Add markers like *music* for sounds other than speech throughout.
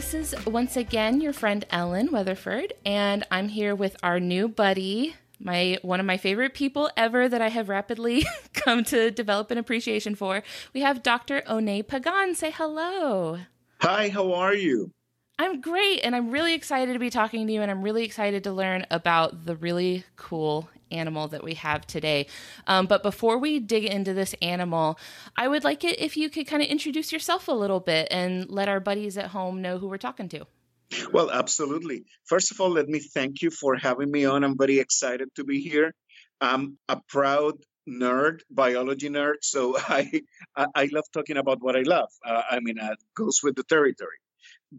This is once again your friend Ellen Weatherford, and I'm here with our new buddy, my one of my favorite people ever that I have rapidly *laughs* come to develop an appreciation for. We have Dr. Oné Pagán. Say hello. Hi, how are you? I'm great, and I'm really excited to be talking to you, and I'm really excited to learn about the really cool animal that we have today. Um, but before we dig into this animal, I would like it if you could kind of introduce yourself a little bit and let our buddies at home know who we're talking to. Well, absolutely. First of all, let me thank you for having me on. I'm very excited to be here. I'm a proud nerd, biology nerd, so *laughs* I I love talking about what I love. Uh, I mean, uh, goes with the territory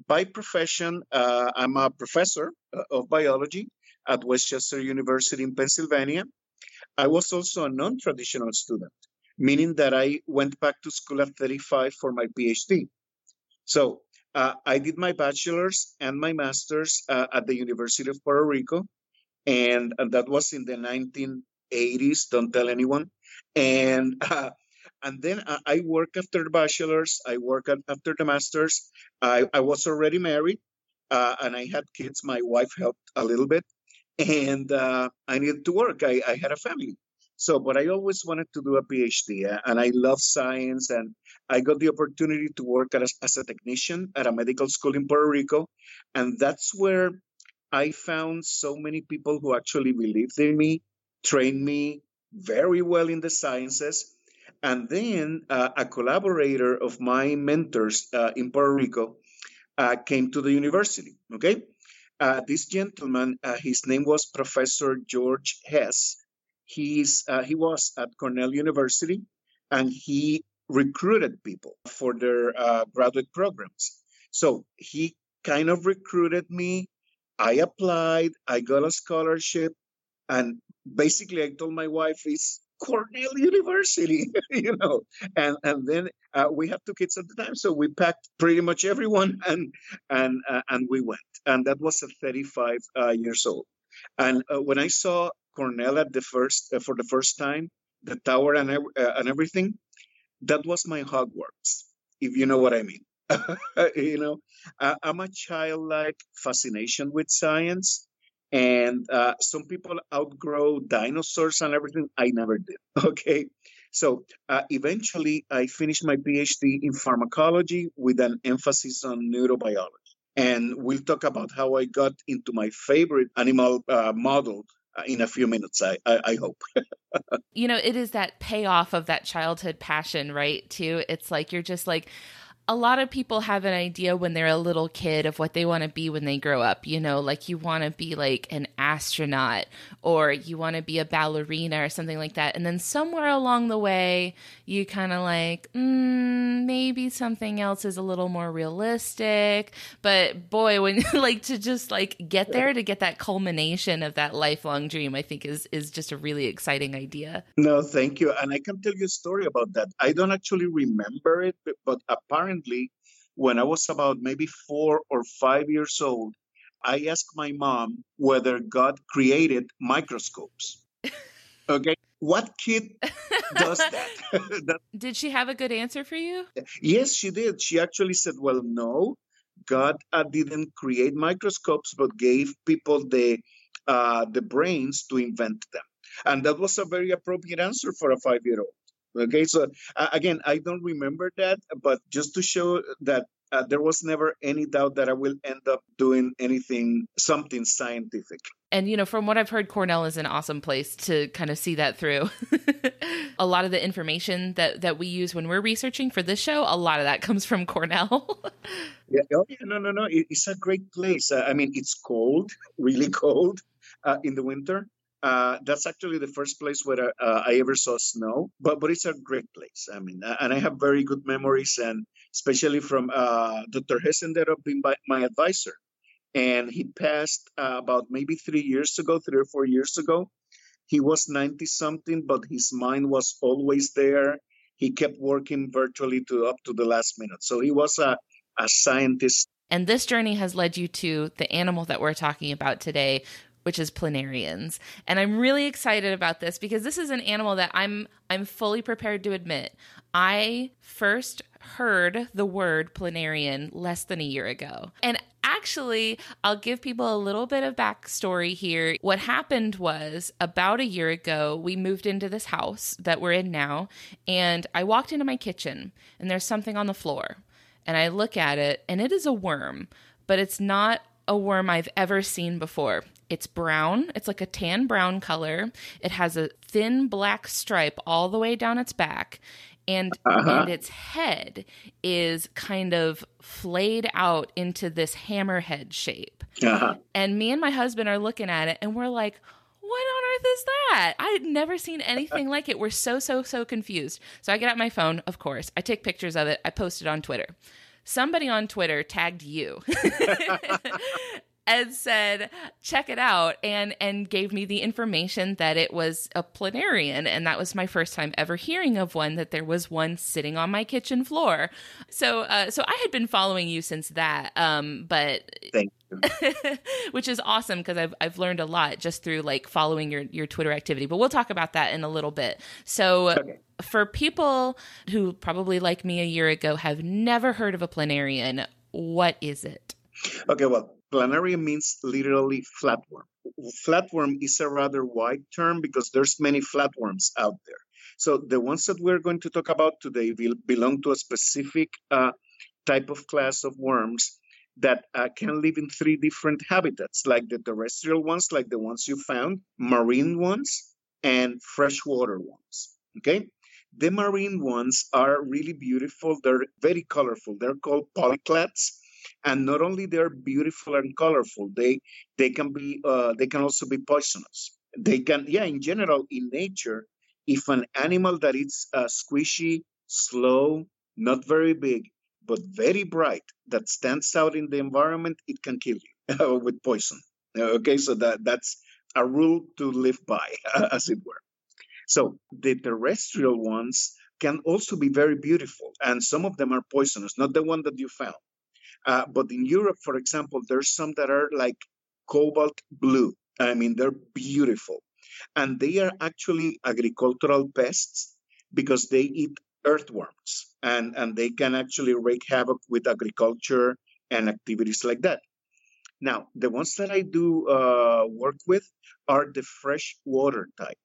by profession, uh, I'm a professor uh, of biology at West Chester University in Pennsylvania. I was also a non traditional student, meaning that I went back to school at 35 for my PhD. So uh, I did my bachelor's and my master's uh, at the University of Puerto Rico, and, and, that was in the 1980s. Don't tell anyone. And uh, and then I work after the bachelor's. I work after the master's. I, I was already married, uh, and I had kids. My wife helped a little bit, and uh, I needed to work. I, I had a family, so but I always wanted to do a PhD, uh, and I love science. And I got the opportunity to work as, as a technician at a medical school in Puerto Rico, and that's where I found so many people who actually believed in me, trained me very well in the sciences and then uh, a collaborator of my mentors uh, in Puerto Rico uh, came to the university. Okay. Uh, this gentleman, uh, his name was Professor George Hess. He's, uh, he was at Cornell University and he recruited people for their graduate programs. So he kind of recruited me. I applied, I got a scholarship, and basically I told my wife, "Is Cornell University, *laughs* you know. And and then uh, we have two kids at the time, so we packed pretty much everyone *laughs* and and uh, and we went. And that was at 35 uh, years old. And uh, when I saw Cornell at the first uh, for the first time, the tower and uh, and everything, that was my Hogwarts, if you know what I mean. *laughs* you know, I'm a childlike fascination with science and uh, some people outgrow dinosaurs and everything. I never did. *laughs* Okay. So uh, eventually, I finished my PhD in pharmacology with an emphasis on neurobiology. And we'll talk about how I got into my favorite animal uh, model uh, in a few minutes, I, I, I hope. *laughs* you know, it is that payoff of that childhood passion, right? Too. It's like you're just like, a lot of people have an idea when they're a little kid of what they want to be when they grow up. You know, like you want to be like an astronaut or you want to be a ballerina or something like that. And then somewhere along the way, you kind of like, mm, maybe something else is a little more realistic. But boy, when *laughs* like to just like get there to get that culmination of that lifelong dream, I think is is just a really exciting idea. No, thank you. And I can tell you a story about that. I don't actually remember it, but, but apparently recently, when I was about maybe four or five years old, I asked my mom whether God created microscopes. *laughs* okay. What kid does that? *laughs* *laughs* that? Did she have a good answer for you? Yes, she did. She actually said, Well, no, God uh, didn't create microscopes, but gave people the uh, the brains to invent them. And that was a very appropriate answer for a five year old. Okay, so uh, again, I don't remember that, but just to show that uh, there was never any doubt that I will end up doing anything, something scientific. And, you know, from what I've heard, Cornell is an awesome place to kind of see that through. *laughs* a lot of the information that, that we use when we're researching for this show, a lot of that *laughs* comes from Cornell. yeah, oh, yeah, no, no, no. It's a great place. Uh, I mean, it's cold, really *laughs* cold uh, in the winter. Uh, that's actually the first place where uh, I ever saw snow, but but it's a great place. I mean, and I have very good memories, and especially from uh, Dr. Hess ended up being my advisor, and he passed uh, about maybe three years ago, three or four years ago. He was ninety something, but his mind was always there. He kept working virtually to up to the last minute. So he was a a scientist and this journey has led you to the animal that we're talking about today, which is planarians. And I'm really excited about this because this is an animal that I'm I'm fully prepared to admit. I first heard the word planarian less than a year ago. And actually, I'll give people a little bit of backstory here. What happened was about a year ago, we moved into this house that we're in now, and I walked into my kitchen, and there's something on the floor. And I look at it, and it is a worm, but it's not a worm I've ever seen before. It's brown. It's like a tan brown color. It has a thin black stripe all the way down its back. And, uh-huh. and its head is kind of flayed out into this hammerhead shape. Uh-huh. And me and my husband are looking at it and we're like, what on earth is that? I had never seen anything like it. We're so, so, so confused. So I get out my phone, of course. I take pictures of it. I post it on Twitter. Somebody on Twitter tagged you *laughs* *laughs* and said check it out and and gave me the information that it was a planarian and that was my first time ever hearing of one that there was one sitting on my kitchen floor. So uh, so i had been following you since that um but thank you. *laughs* which is awesome because I've, I've learned a lot just through like following your, your twitter activity but we'll talk about that in a little bit. So okay. for people who probably like me a year ago have never heard of a planarian what is it? Okay well Planarian means literally flatworm. Flatworm is a rather wide term because there's many flatworms out there. So the ones that we're going to talk about today will belong to a specific uh, type of class of worms that uh, can live in three different habitats, like the terrestrial ones, like the ones you found, marine ones, and freshwater ones. Okay? The marine ones are really beautiful. They're very colorful. They're called polyclads and not only they're beautiful and colorful they they can be uh, they can also be poisonous. They can yeah in general in nature if an animal that is uh, squishy slow not very big but very bright that stands out in the environment it can kill you *laughs* with poison. Okay so that that's a rule to live by *laughs* as it were. So the terrestrial ones can also be very beautiful and some of them are poisonous not the one that you found uh, but in Europe, for example, there's some that are like cobalt blue. I mean, they're beautiful. And they are actually agricultural pests because they eat earthworms and, and they can actually wreak havoc with agriculture and activities like that. Now, the ones that I do uh, work with are the freshwater type.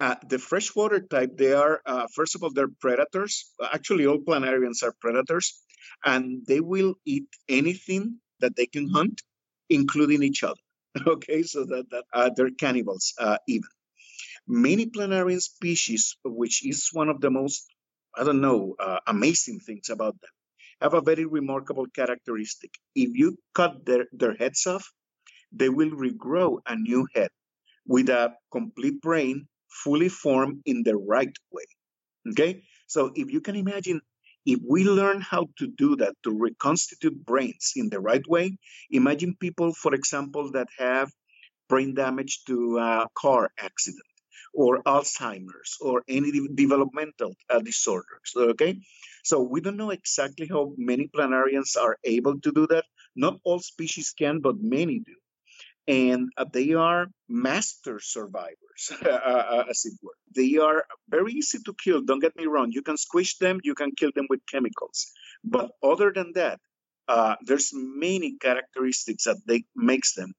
Uh, the freshwater type, they are, uh, first of all, they're predators. Actually, all planarians are predators and they will eat anything that they can hunt, including each other. *laughs* Okay, so that, that uh, they're cannibals uh, even. Many planarian species, which is one of the most, I don't know, uh, amazing things about them, have a very remarkable characteristic. If you cut their, their heads off, they will regrow a new head with a complete brain fully formed in the right way. Okay, so if you can imagine if we learn how to do that, to reconstitute brains in the right way, imagine people, for example, that have brain damage to a car accident or Alzheimer's or any developmental uh, disorders. Okay, so we don't know exactly how many planarians are able to do that. Not all species can, but many do and uh, they are master survivors, *laughs* uh, uh, as it were. They are very easy to kill. Don't get me wrong. You can squish them, you can kill them with chemicals, but other than that, uh, there's many characteristics that they makes them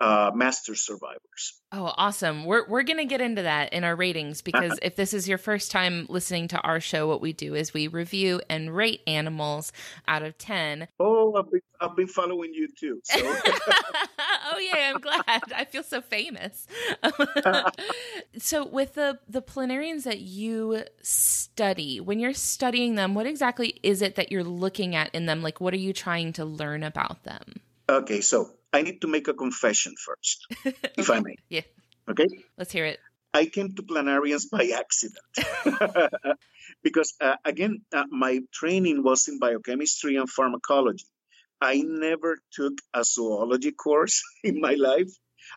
uh, master survivors. Oh, awesome. We're, we're going to get into that in our ratings because if this is your first time listening to our show, what we do is we review and rate animals out of 10. Oh, I've been, I've been following you too. So. *laughs* oh, yeah, I'm glad. I feel so famous. *laughs* so, with the, the planarians that you study, when you're studying them, what exactly is it that you're looking at in them? Like, what are you trying to learn about them? Okay, so I need to make a confession first, okay. *laughs* if I may. Yeah. Okay. Let's hear it. I came to planarians by accident. *laughs* because, uh, again, uh, my training was in biochemistry and pharmacology. I never took a zoology course *laughs* in my life.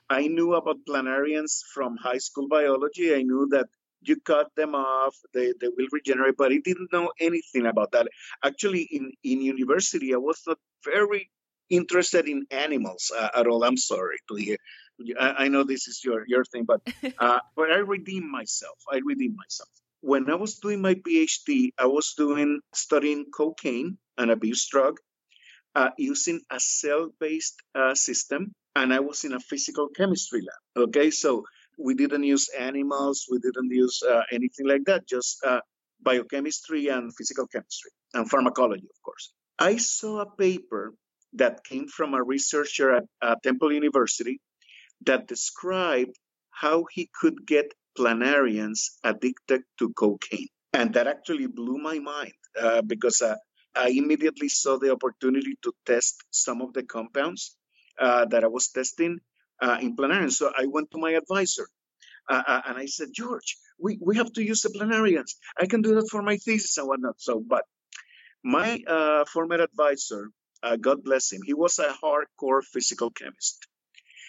I knew about planarians from high school biology. I knew that you cut them off, they, they will regenerate, but I didn't know anything about that. Actually, in, in university, I was not very interested in animals uh, at all. I'm sorry to hear. I, I, know this is your your thing, but *laughs* uh, but I redeem myself. I redeem myself. when I was doing my PhD, I was doing studying cocaine, an abuse drug, uh, using a cell-based uh, system, and I was in a physical chemistry lab. Okay, so we didn't use animals, we didn't use uh, anything like that, just uh, biochemistry and physical chemistry and pharmacology, of course. I saw a paper that came from a researcher at, Temple University that described how he could get planarians addicted to cocaine. And that actually blew my mind uh, because uh, I immediately saw the opportunity to test some of the compounds uh, that I was testing uh, in planarians. So I went to my advisor uh, and I said, George, we, we have to use the planarians. I can do that for my thesis and whatnot. So, but my former advisor, Uh, God bless him, he was a hardcore physical chemist.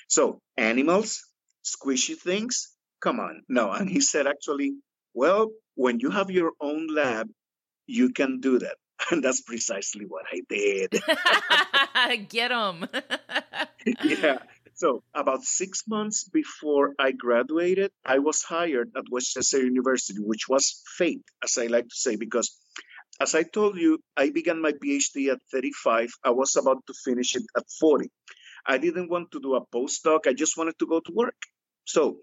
So animals, squishy things, come on. No. And he said, actually, well, when you have your own lab, you can do that. *laughs* And that's precisely what I did. *laughs* Get them. *laughs* yeah. So, about six months before I graduated, I was hired at West Chester University, which was fate, as I like to say, because as I told you, I began my PhD at 35. I was about to finish it at 40. I didn't want to do a postdoc, I just wanted to go to work. So,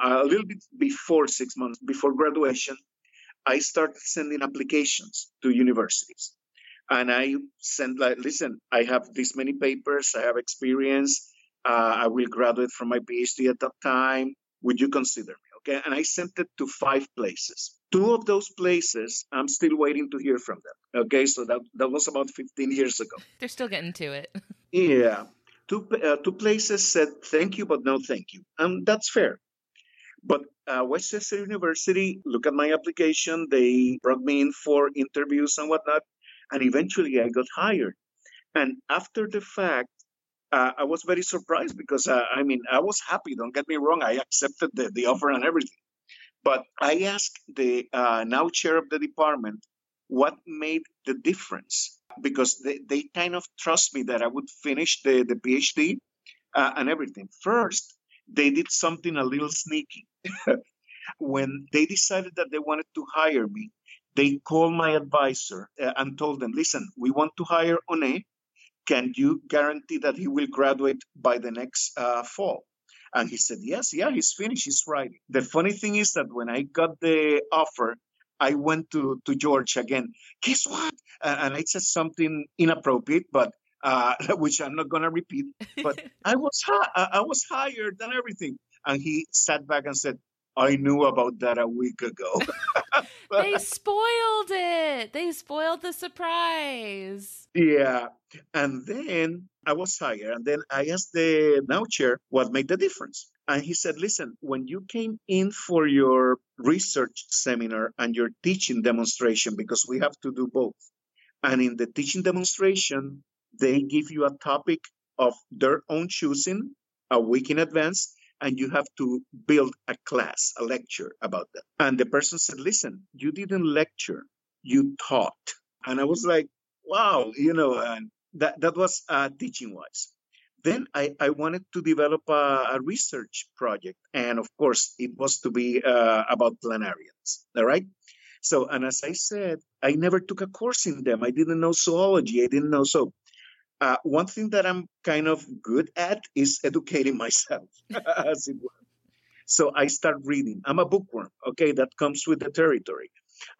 a little bit before six months before graduation, I started sending applications to universities. And I sent like, listen, I have this many papers, I have experience, uh, I will graduate from my PhD at that time. Would you consider me? Okay. And I sent it to five places. Two of those places, I'm still waiting to hear from them. Okay. So that, that was about 15 years ago. *laughs* They're still getting to it. *laughs* yeah. Two, uh, two places said thank you, but no thank you. And that's fair. But uh, West Chester University, look at my application. They brought me in for interviews and whatnot. And eventually I got hired. And after the fact, uh, I was very surprised because, uh, I mean, I was happy. Don't get me wrong. I accepted the, the offer and everything. But I asked the uh, now chair of the department what made the difference because they, they kind of trust me that I would finish the, the PhD uh, and everything. First, they did something a little sneaky. *laughs* when they decided that they wanted to hire me, they called my advisor uh, and told them, listen, we want to hire Oné. Can you guarantee that he will graduate by the next uh, fall? And he said, yes, yeah, he's finished, he's writing. The funny thing is that when I got the offer, I went to, to George again. Guess what? Uh, and I said something inappropriate, but uh, *laughs* which I'm not going to repeat. But *laughs* I was hi- I was hired and everything. And he sat back and said, I knew about that a week ago. *laughs* *laughs* they spoiled it. They spoiled the surprise. Yeah. And then I was hired. And then I asked the now chair what made the difference. And he said, listen, when you came in for your research seminar and your teaching demonstration, because we have to do both. And in the teaching demonstration, they give you a topic of their own choosing a week in advance and you have to build a class, a lecture about that. And the person said, Listen, you didn't lecture, you taught. And I was like, Wow, you know, and that, that was uh, teaching wise. Then I, I wanted to develop a, a, research project. And of course, it was to be uh, about planarians. All right. So, and as I said, I never took a course in them. I didn't know zoology. I didn't know. So uh, one thing that I'm kind of good at is educating *laughs* myself, *laughs* as it were. So I start reading. I'm a bookworm, okay, that comes with the territory.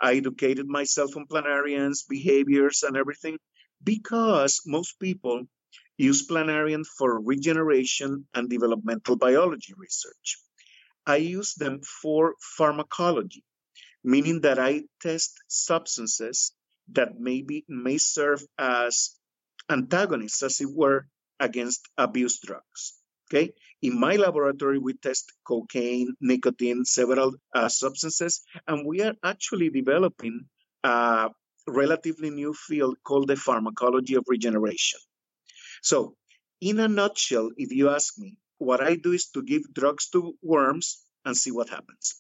I educated myself on planarians, behaviors, and everything because most people use planarian for regeneration and developmental biology research. I use them for pharmacology, meaning that I test substances that maybe may serve as antagonists, as it were, against abuse drugs. Okay. In my laboratory, we test cocaine, nicotine, several uh, substances, and we are actually developing a relatively new field called the pharmacology of regeneration. So, in a nutshell, if you ask me, what I do is to give drugs to worms and see what happens.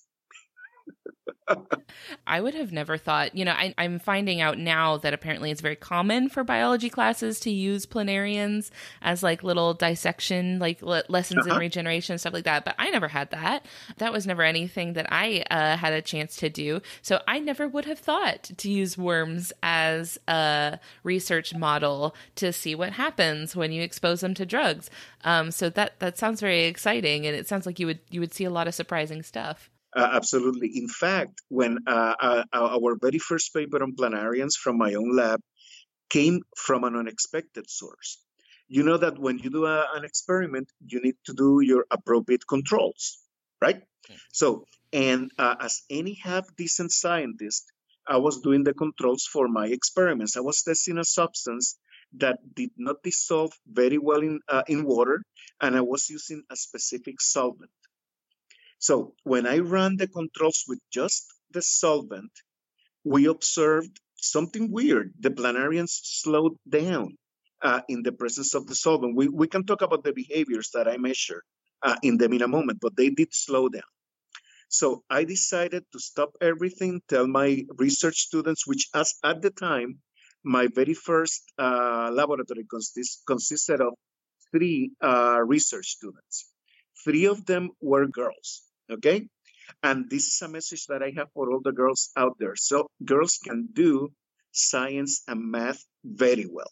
I would have never thought, you know, I, am finding out now that apparently it's very common for biology classes to use planarians as like little dissection, like le- lessons uh-huh. in regeneration, stuff like that. But I never had that. That was never anything that I uh, had a chance to do. So I never would have thought to use worms as a research model to see what happens when you expose them to drugs. Um, so that that sounds very exciting, and it sounds like you would you would see a lot of surprising stuff. Uh, absolutely. In fact, when uh, uh, our very first paper on planarians from my own lab came from an unexpected source. You know that when you do a, an experiment, you need to do your appropriate controls, right? Okay. So, and uh, as any half decent scientist, I was doing the controls for my experiments. I was testing a substance that did not dissolve very well in, uh, in water, and I was using a specific solvent. So when I ran the controls with just the solvent, we observed something weird. The planarians slowed down uh, in the presence of the solvent. We, we can talk about the behaviors that I measure uh, in them in a moment, but they did slow down. So I decided to stop everything, tell my research students, which as at the time, my very first uh, laboratory consist, consisted of three uh, research students. Three of them were girls. Okay. And this is a message that I have for all the girls out there. So girls can do science and math very well.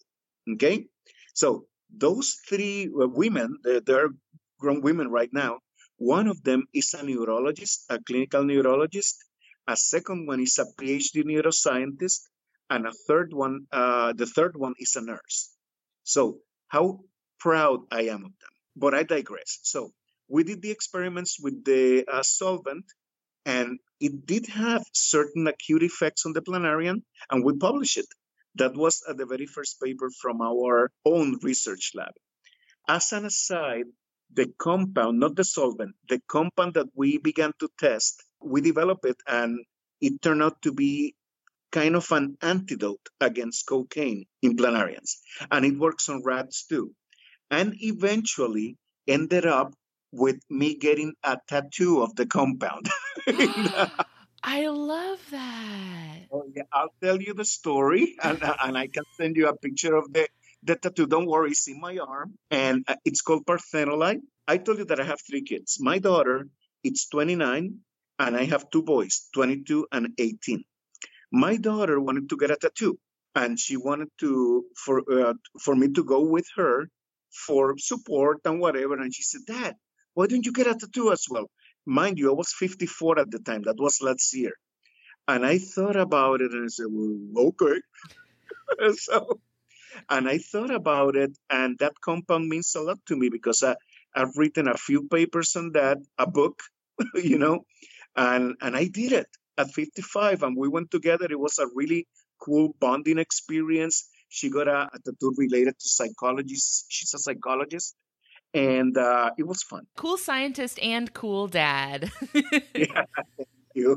Okay. So those three uh, women, they're grown women right now. One of them is a neurologist, a clinical neurologist. A second one is a PhD neuroscientist. And a third one, uh, the third one is a nurse. So how proud I am of them. But I digress. So we did the experiments with the uh, solvent and it did have certain acute effects on the planarian and we published it. That was the very first paper from our own research lab. As an aside the compound not the solvent the compound that we began to test we developed it and it turned out to be kind of an antidote against cocaine in planarians. And it works on rats too. And eventually ended up with me getting a tattoo of the compound. *gasps* I love that. Oh, yeah, I'll tell you the story, and, uh, and I can send you a picture of the, the tattoo. Don't worry, it's in my arm, and uh, it's called parthenolide. I told you that I have three kids. My daughter, it's 29, and I have two boys, 22 and 18. My daughter wanted to get a tattoo, and she wanted to for uh, for me to go with her for support and whatever. And she said, Dad, why don't you get a tattoo as well? Mind you, I was 54 at the time. That was last year. And I thought about it and I said, well, okay. *laughs* so, and I thought about it, and that compound means a lot to me because I, I've written a few papers on that, a book, *laughs* you know, and and I did it at 55, and we went together. It was a really cool bonding experience. She got a, a tattoo related to psychology. She's a psychologist, and uh, it was fun. Cool scientist and cool dad. *laughs* yeah, you.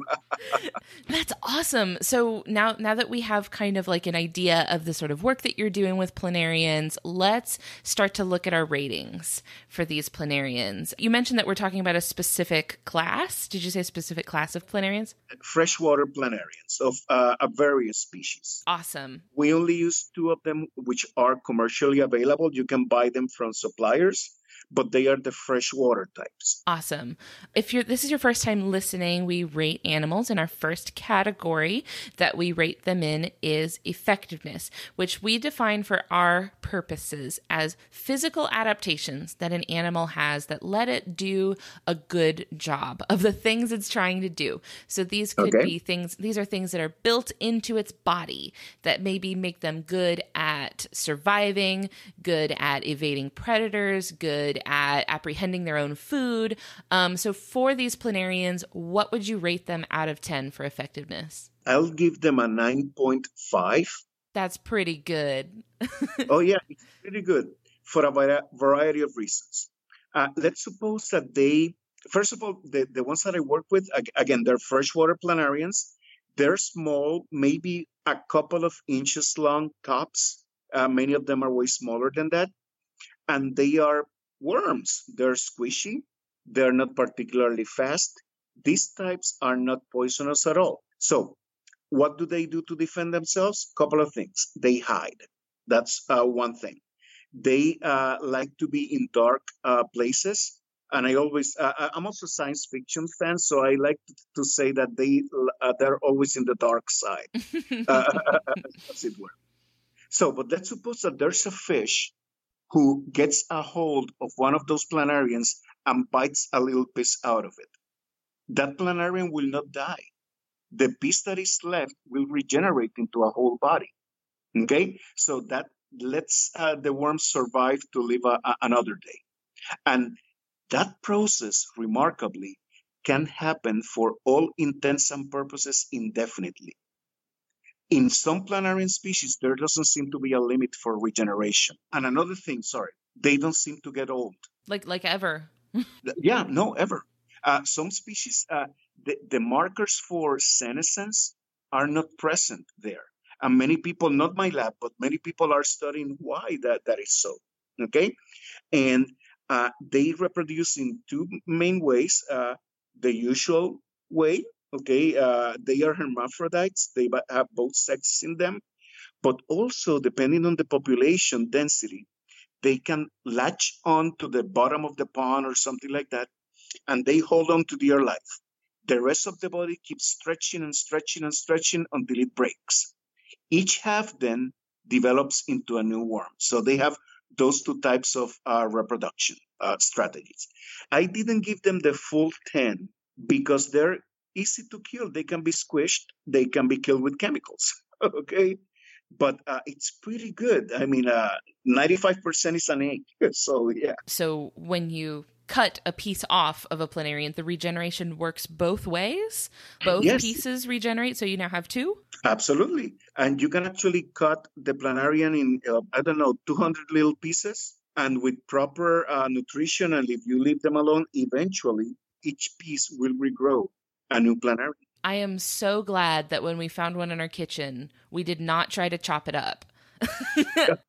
That's awesome. So now now that we have kind of like an idea of the sort of work that you're doing with planarians, let's start to look at our ratings for these planarians. You mentioned that we're talking about a specific class. Did you say a specific class of planarians? Freshwater planarians of uh, a various species. Awesome. We only use two of them which are commercially available. You can buy them from suppliers but they are the freshwater types. Awesome. If you're this is your first time listening, we rate animals and our first category that we rate them in is effectiveness, which we define for our purposes as physical adaptations that an animal has that let it do a good job of the things it's trying to do. So these could okay. be things these are things that are built into its body that maybe make them good at surviving, good at evading predators, good at apprehending their own food. Um, so, for these planarians, what would you rate them out of 10 for effectiveness? I'll give them a 9.5. That's pretty good. *laughs* oh, yeah, it's pretty good for a variety of reasons. Uh, let's suppose that they, first of all, the, the ones that I work with, again, they're freshwater planarians. They're small, maybe a couple of inches long tops. Uh, many of them are way smaller than that. And they are worms. They're squishy, they're not particularly fast, these types are not poisonous at all. So, what do they do to defend themselves? Couple of things. They hide. That's uh, one thing. They uh, like to be in dark uh, places. And I always, uh, I'm also a science fiction fan, so I like to say that they uh, they're always in the dark side, *laughs* uh, *laughs* as it were. So, but let's suppose that there's a fish who gets a hold of one of those planarians and bites a little piece out of it. That planarian will not die. The piece that is left will regenerate into a whole body. Okay, so that lets uh, the worm survive to live a, a, another day. And that process, remarkably, can happen for all intents and purposes indefinitely. In some planarian species, there doesn't seem to be a limit for regeneration. And another thing, sorry, they don't seem to get old. Like like ever. *laughs* yeah, no, ever. Uh, some species, uh, the, the markers for senescence are not present there. And many people, not my lab, but many people are studying why that, that is so. Okay. And uh, they reproduce in two main ways. Uh, the usual way, okay, uh, they are hermaphrodites, they have both sexes in them, but also depending on the population density, they can latch on to the bottom of the pond or something like that, and they hold on to their life. The rest of the body keeps stretching and stretching and stretching until it breaks. Each half then develops into a new worm. So they have those two types of uh, reproduction uh, strategies. I didn't give them the full 10 because they're easy to kill. They can be squished, they can be killed with chemicals. *laughs* okay. But uh, it's pretty good. I mean, 95% uh, is an egg. *laughs* so, yeah. So, when you cut a piece off of a planarian, the regeneration works both ways. Both yes. pieces regenerate, so you now have two. Absolutely, and you can actually cut the planarian in uh, I don't know 200 little pieces, and with proper uh, nutrition, and if you leave them alone, eventually each piece will regrow a new planarian. I am so glad that when we found one in our kitchen, we did not try to chop it up. *laughs*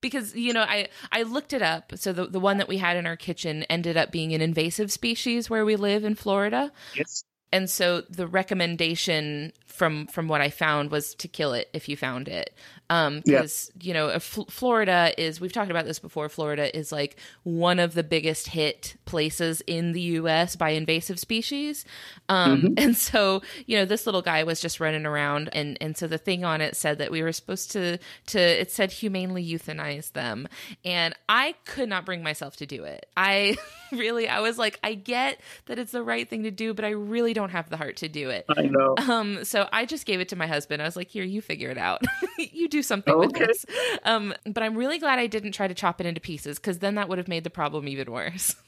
because you know i i looked it up so the, the one that we had in our kitchen ended up being an invasive species where we live in florida yes and so the recommendation from from what I found was to kill it if you found it, because um, you know F- Florida is we've talked about this before. Florida is like one of the biggest hit places in the U.S. by invasive species, um, mm-hmm. and so you know this little guy was just running around, and and so the thing on it said that we were supposed to to it said humanely euthanize them, and I could not bring myself to do it. I *laughs* really I was like I get that it's the right thing to do, but I really don't have the heart to do it. I know. Um, so I just gave it to my husband. I was like, "Here, you figure it out. *laughs* you do something okay. with this." Um, but I'm really glad I didn't try to chop it into pieces because then that would have made the problem even worse. *laughs*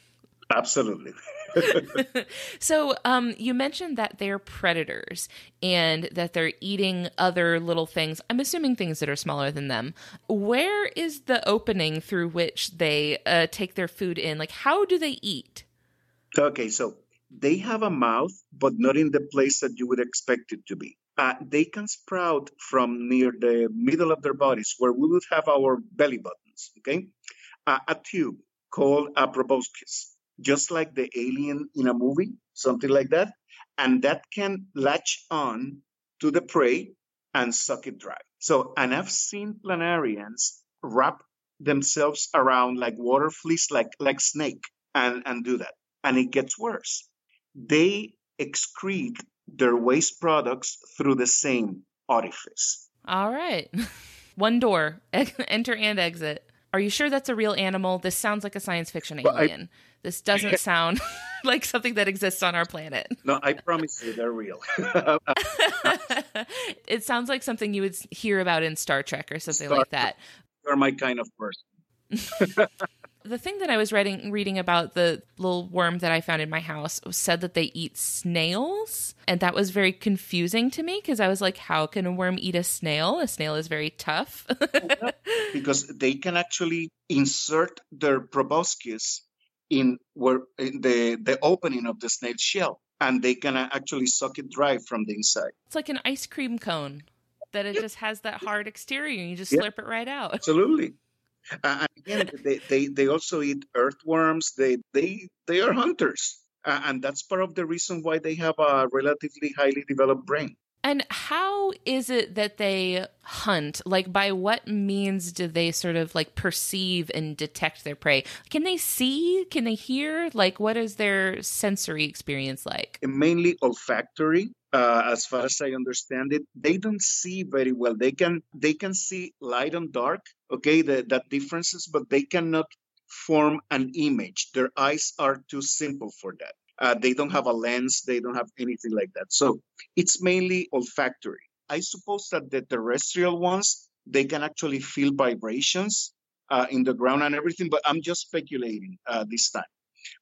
Absolutely. *laughs* so, um, you mentioned that they're predators and that they're eating other little things. I'm assuming things that are smaller than them. Where is the opening through which they uh, take their food in? Like, how do they eat? Okay, so they have a mouth, but not in the place that you would expect it to be. Uh, they can sprout from near the middle of their bodies, where we would have our belly buttons. Okay, uh, a tube called a proboscis, just like the alien in a movie, something like that, and that can latch on to the prey and suck it dry. So, and I've seen planarians wrap themselves around like water fleas, like like snake, and and do that, and it gets worse they excrete their waste products through the same orifice. All right. *laughs* One door, *laughs* enter and exit. Are you sure that's a real animal? This sounds like a science fiction alien. I, this doesn't *laughs* sound like something that exists on our planet. No, I promise you they're real. it sounds like something you would hear about in Star Trek or something Star like that. You're my kind of person the thing that I was reading reading about the little worm that I found in my house said that they eat snails, and that was very confusing to me because I was like, "How can a worm eat a snail? A snail is very tough." *laughs* because they can actually insert their proboscis in where in the the opening of the snail shell, and they can actually suck it dry from the inside. It's like an ice cream cone that it just has that hard exterior, and you just slurp it right out. *laughs* Absolutely. Uh, again, they, they, they also eat earthworms. They they they are hunters. Uh, and that's part of the reason why they have a relatively highly developed brain. And how is it that they hunt? Like, by what means do they sort of like perceive and detect their prey? Can they see? Can they hear? Like, what is their sensory experience like? Mainly olfactory. Uh, as far as I understand it, they don't see very well. They can they can see light and dark. Okay, the, that differences, but they cannot form an image. Their eyes are too simple for that. Uh, they don't have a lens, they don't have anything like that. So it's mainly olfactory. I suppose that the terrestrial ones, they can actually feel vibrations uh, in the ground and everything, but I'm just speculating uh, this time.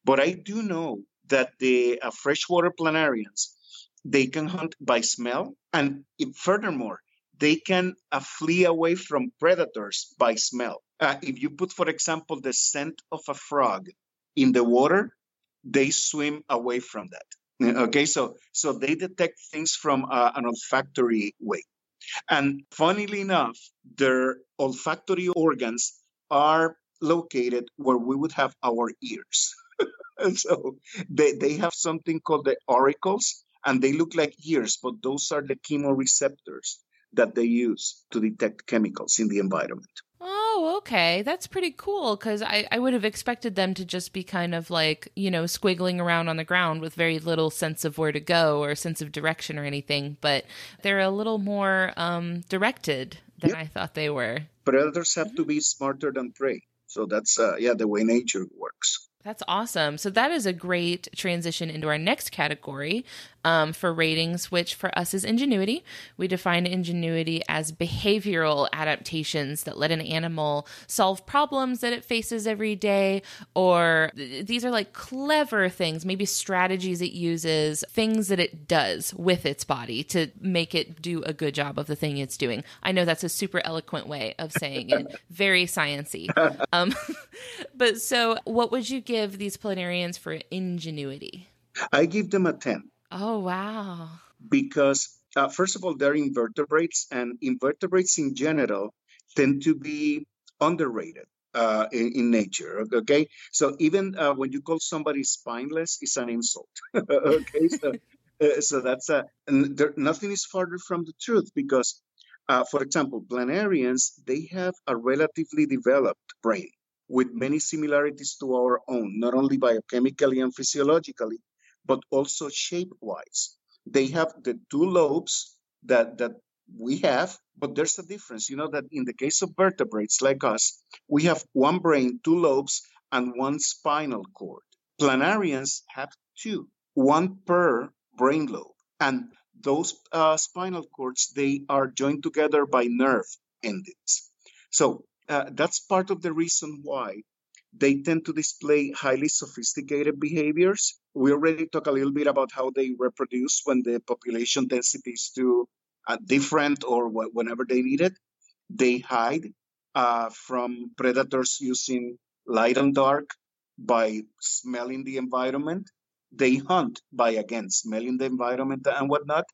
But I do know that the uh, freshwater planarians, they can hunt by smell. And furthermore, they can uh, flee away from predators by smell. Uh, if you put, for example, the scent of a frog in the water, they swim away from that. *laughs* Okay, so so they detect things from uh, an olfactory way, and funnily enough, their olfactory organs are located where we would have our ears. *laughs* so they, they have something called the auricles, and they look like ears, but those are the chemoreceptors that they use to detect chemicals in the environment. Oh, okay. That's pretty cool because I, I would have expected them to just be kind of like, you know, squiggling around on the ground with very little sense of where to go or sense of direction or anything. But they're a little more um, directed than yep. I thought they were. Predators have to be smarter than prey. So that's, uh, yeah, the way nature works. That's awesome. So that is a great transition into our next category um, for ratings, which for us is ingenuity. We define ingenuity as behavioral adaptations that let an animal solve problems that it faces every day, or these are like clever things, maybe strategies it uses, things that it does with its body to make it do a good job of the thing it's doing. I know that's a super eloquent way of saying it, *laughs* very sciency. Um, *laughs* but so, what would you? give give these planarians for ingenuity? I give them a 10. Oh, wow. Because, uh, first of all, they're invertebrates, and invertebrates in general tend to be underrated. Uh, in, in, nature. Okay, so even uh, when you call somebody spineless, it's an insult. *laughs* okay, so uh, so that's a there, nothing is farther from the truth because, uh, for example, planarians they have a relatively developed brain with many similarities to our own, not only biochemically and physiologically, but also shape-wise. They have the two lobes that, that we have, but there's a difference. You know that in the case of vertebrates like us, we have one brain, two lobes, and one spinal cord. Planarians have two, one per brain lobe. And those uh, spinal cords, they are joined together by nerve endings. So uh, that's part of the reason why they tend to display highly sophisticated behaviors. We already talked a little bit about how they reproduce when the population density is too uh, different or wh- whenever they need it. They hide uh, from predators using light and dark by smelling the environment. They hunt by, again, smelling the environment and whatnot.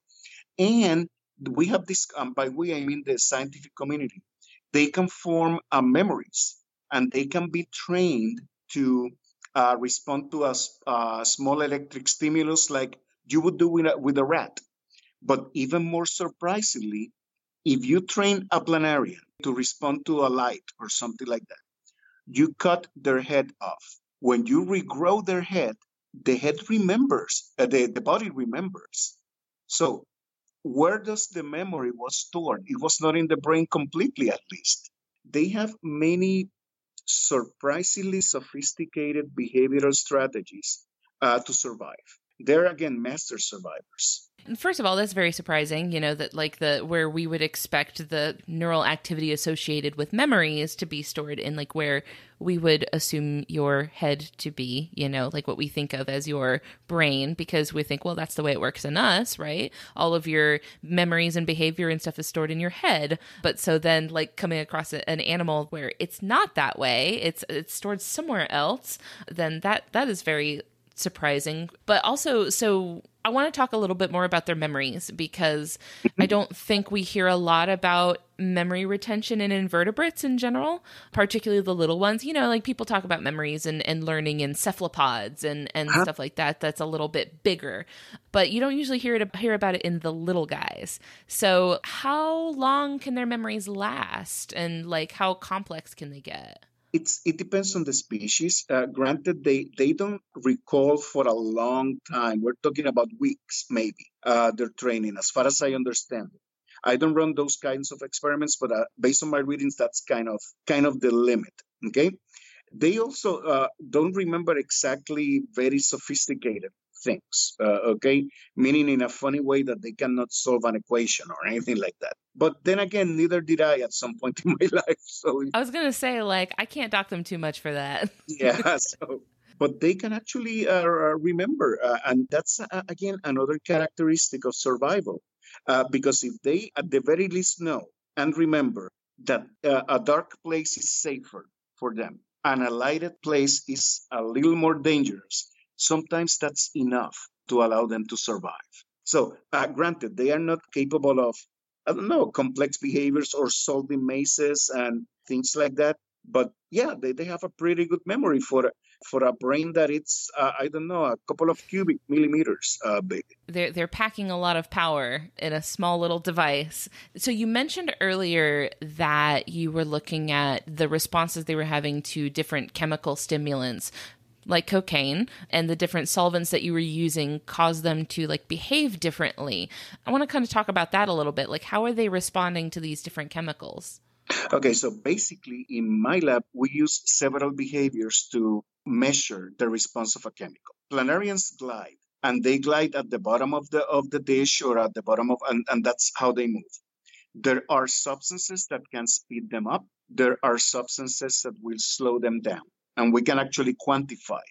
And we have this, um, by we, I mean the scientific community they can form uh, memories and they can be trained to uh, respond to a, a, small electric stimulus like you would do with a, with a rat. But even more surprisingly, if you train a planarian to respond to a light or something like that, you cut their head off. When you regrow their head, the head remembers, uh, the, the body remembers. So where does the memory was stored? It was not in the brain completely, at least. They have many surprisingly sophisticated behavioral strategies uh, to survive. They're again master survivors. First of all, that's very surprising, you know, that like the where we would expect the neural activity associated with memories to be stored in like where we would assume your head to be, you know, like what we think of as your brain, because we think, well, that's the way it works in us, right? All of your memories and behavior and stuff is stored in your head. But so then, like coming across an animal where it's not that way, it's it's stored somewhere else, then that that is very surprising. But also, so I want to talk a little bit more about their memories because I don't think we hear a lot about memory retention in invertebrates in general, particularly the little ones. You know, like people talk about memories and, and learning in cephalopods and, and uh-huh. stuff like that. That's a little bit bigger, but you don't usually hear it hear about it in the little guys. So, how long can their memories last, and like how complex can they get? It's it depends on the species. Uh, granted, they they don't recall for a long time. We're talking about weeks, maybe. Uh, their training, as far as I understand. I don't run those kinds of experiments, but uh, based on my readings, that's kind of kind of the limit. Okay. They also uh, don't remember exactly very sophisticated things, uh, okay? Meaning in a funny way that they cannot solve an equation or anything like that. But then again, neither did I at some point *laughs* in my life. So I was gonna say, like, I can't dock them too much for that. *laughs* yeah. So, but they can actually uh, remember, uh, and that's uh, again another characteristic of survival, uh, because if they at the very least know and remember that uh, a dark place is safer for them and a lighted place is a little more dangerous sometimes that's enough to allow them to survive. So, uh, granted, they are not capable of, I don't know, complex behaviors or solving mazes and things like that. But yeah, they, they have a pretty good memory for for a brain that it's uh, I don't know a couple of cubic millimeters uh, big. They're they're packing a lot of power in a small little device. So you mentioned earlier that you were looking at the responses they were having to different chemical stimulants like cocaine and the different solvents that you were using caused them to like behave differently. I want to kind of talk about that a little bit. Like how are they responding to these different chemicals? Okay, so basically in my lab we use several behaviors to measure the response of a chemical. Planarians glide and they glide at the bottom of the of the dish or at the bottom of and, and that's how they move. There are substances that can speed them up. There are substances that will slow them down and we can actually quantify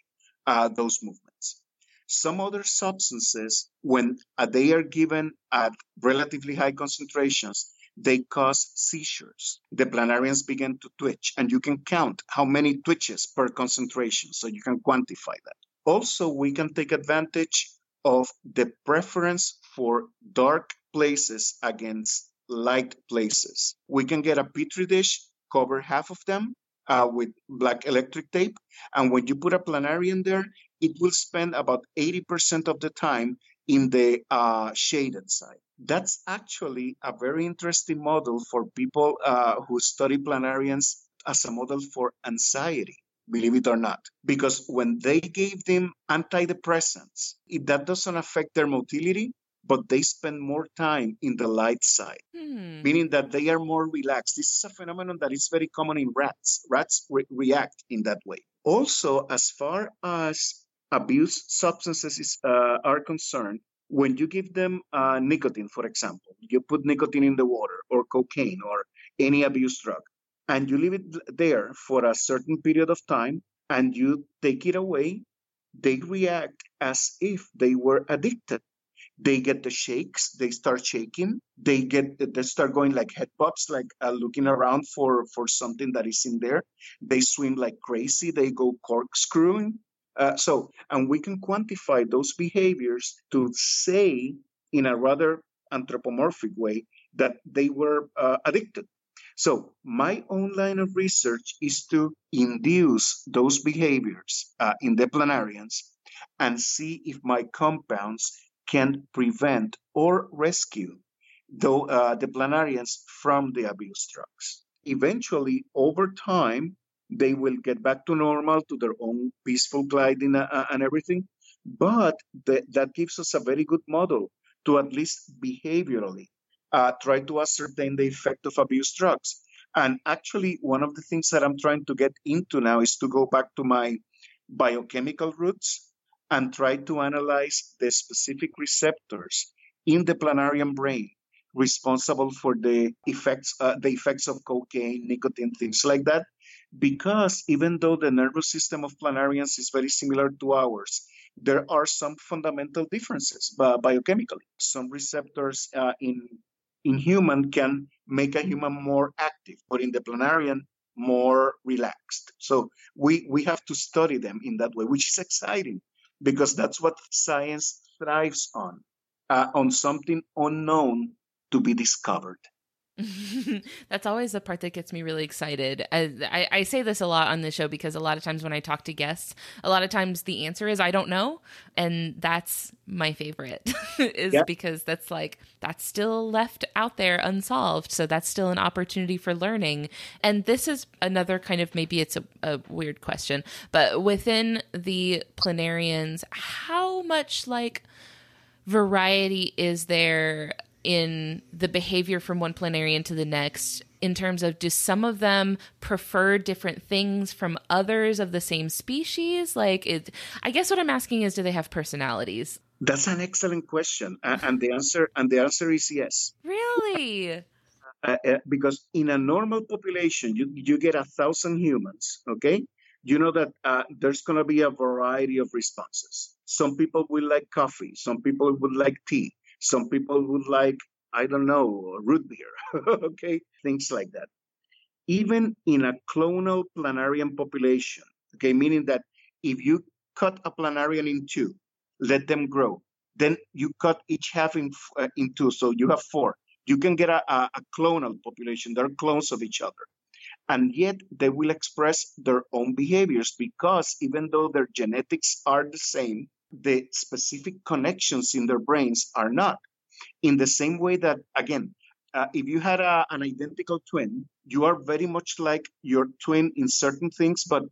uh, those movements. Some other substances, when uh, they are given at relatively high concentrations, they cause seizures. The planarians begin to twitch, and you can count how many twitches per concentration, so you can quantify that. Also, we can take advantage of the preference for dark places against light places. We can get a petri dish, cover half of them, uh, with black electric tape. And when you put a planarian there, it will spend about 80% of the time in the uh, shaded side. That's actually a very interesting model for people uh, who study planarians as a model for anxiety, believe it or not. Because when they gave them antidepressants, it, that doesn't affect their motility, but they spend more time in the light side, hmm. meaning that they are more relaxed. This is a phenomenon that is very common in rats. Rats re- react in that way. Also, as far as abuse substances is, uh, are concerned, when you give them uh, nicotine, for example, you put nicotine in the water or cocaine or any abuse drug, and you leave it there for a certain period of time and you take it away, they react as if they were addicted they get the shakes they start shaking they get they start going like head pops like uh, looking around for for something that is in there. They swim like crazy they go corkscrewing. Uh, so and we can quantify those behaviors to say in a rather anthropomorphic way that they were uh, addicted. So my own line of research is to induce those behaviors uh, in the planarians and see if my compounds can prevent or rescue the, uh, the planarians from the abuse drugs. Eventually, over time, they will get back to normal, to their own peaceful gliding uh, uh, and everything. But the, that gives us a very good model to at least behaviorally uh, try to ascertain the effect of abuse drugs. And actually, one of the things that I'm trying to get into now is to go back to my biochemical roots and try to analyze the specific receptors in the planarian brain responsible for the effects uh, the effects of cocaine nicotine things like that. Because even though the nervous system of planarians is very similar to ours there are some fundamental differences uh, biochemically. Some receptors uh, in in human can make a human more active but in the planarian more relaxed. So we we have to study them in that way which is exciting because that's what science thrives on, uh, on something unknown to be discovered. *laughs* That's always the part that gets me really excited. Uh, I, I, say this a lot on the show because a lot of times when I talk to guests, a lot of times the answer is I don't know, and that's my favorite. *laughs* is yeah. because that's like that's still left out there unsolved. So that's still an opportunity for learning. And this is another kind of maybe it's a, a weird question, but within the planarians, how much like variety is there in the behavior from one planarian to the next in terms of do some of them prefer different things from others of the same species? Like it i guess what i'm asking is do they have personalities? That's an excellent question and the answer and the answer is yes. Really? *laughs* Uh, uh, because in a normal population you, you get a thousand humans okay? You know that uh, there's going to be a variety of responses. Some people will like coffee some people would like tea some people would like, I don't know, root beer, *laughs* okay, things like that. Even in a clonal planarian population, okay, meaning that if you cut a planarian in two, let them grow, then you cut each half in, uh, in two, so you have four. You can get a, a, a clonal population, they're clones of each other and yet they will express their own behaviors because even though their genetics are the same, the specific connections in their brains are not. In the same way that, again, uh, if you had a, an identical twin, you are very much like your twin in certain things, but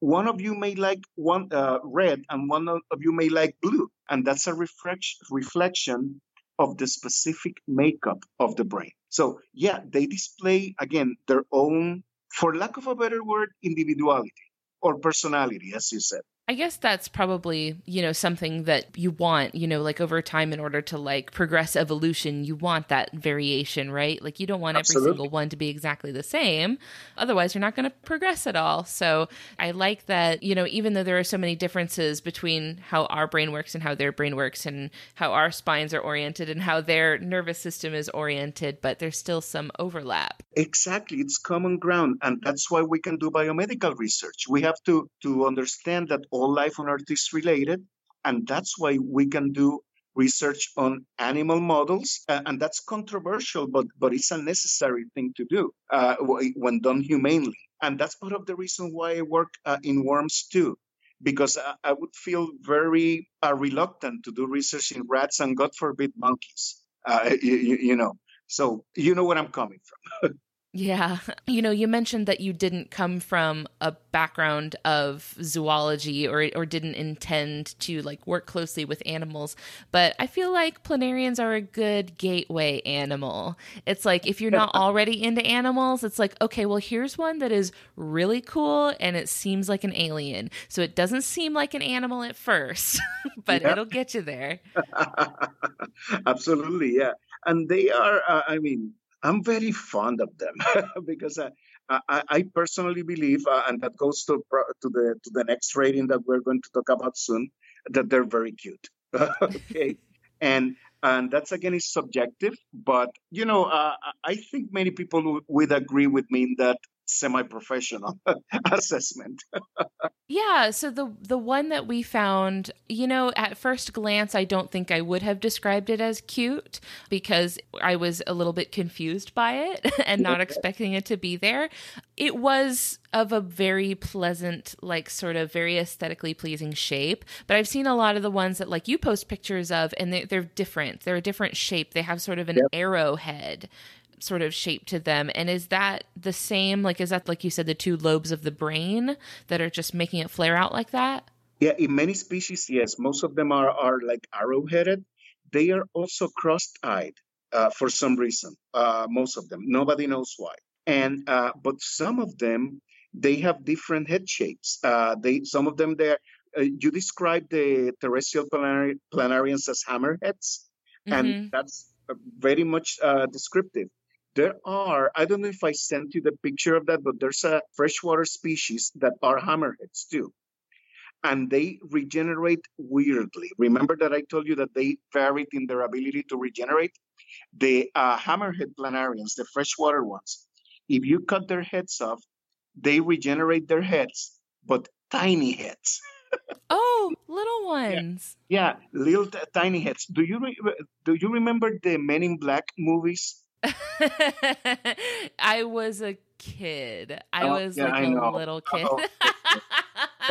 one of you may like one uh, red and one of you may like blue, and that's a reflection reflection of the specific makeup of the brain. So yeah, they display again their own, for lack of a better word, individuality or personality, as you said. I guess that's probably, you know, something that you want, you know, like over time in order to like progress evolution, you want that variation, right? Like you don't want Absolutely. every single one to be exactly the same. Otherwise, you're not going to progress at all. So I like that, you know, even though there are so many differences between how our brain works and how their brain works and how our spines are oriented and how their nervous system is oriented, but there's still some overlap. Exactly. It's common ground. And that's why we can do biomedical research. We have to, to understand that all life on Earth is related. And that's why we can do research on animal models. Uh, and that's controversial, but, but it's a necessary thing to do uh, when done humanely. And that's part of the reason why I work uh, in worms too, because I, I would feel very uh, reluctant to do research in rats and, God forbid, monkeys. Uh, you, you know, so you know where I'm coming from. *laughs* Yeah. *laughs* You know, you mentioned that you didn't come from a background of zoology or or didn't intend to like work closely with animals, but I feel like planarians are a good gateway animal. It's like if you're not *laughs* already into animals, it's like, okay, well, here's one that is really cool and it seems like an alien. So it doesn't seem like an animal at first, *laughs* but it'll get you there. Absolutely, yeah. And they are uh, I mean, I'm very fond of them *laughs* because I, I, I, personally believe, uh, and that goes to to the to the next rating that we're going to talk about soon, that they're very cute. *laughs* okay, and and that's again is subjective, but you know, uh, I think many people would agree with me in that semi-professional *laughs* assessment. yeah, so the the one that we found, you know, at first glance I don't think I would have described it as cute because I was a little bit confused by it *laughs* and not expecting it to be there. It was of a very pleasant like sort of very aesthetically pleasing shape, but I've seen a lot of the ones that like you post pictures of and they, are different. They're a different shape. They have sort of an yep. arrowhead sort of shape to them. And is that the same like is that like you said the two lobes of the brain that are just making it flare out like that? Yeah in many species yes. Most of them are are like arrow-headed. They are also cross-eyed uh, for some reason uh, most of them. Nobody knows why. And uh, but some of them they have different head shapes. Uh, they some of them they uh, you describe the terrestrial planari- planarians as hammerheads mm-hmm. and that's very much uh, descriptive there are, I don't know if I sent you the picture of that, but there's a freshwater species that are hammerheads too. And they regenerate weirdly. Remember that I told you that they varied in their ability to regenerate? The uh, hammerhead planarians, the freshwater ones, if you cut their heads off, they regenerate their heads, but tiny heads. *laughs* oh, little ones. Yeah, yeah little t- tiny heads. Do you re- do you remember the Men in Black movies? *laughs* I was a kid. I oh, was yeah, like I a know. little kid. Oh,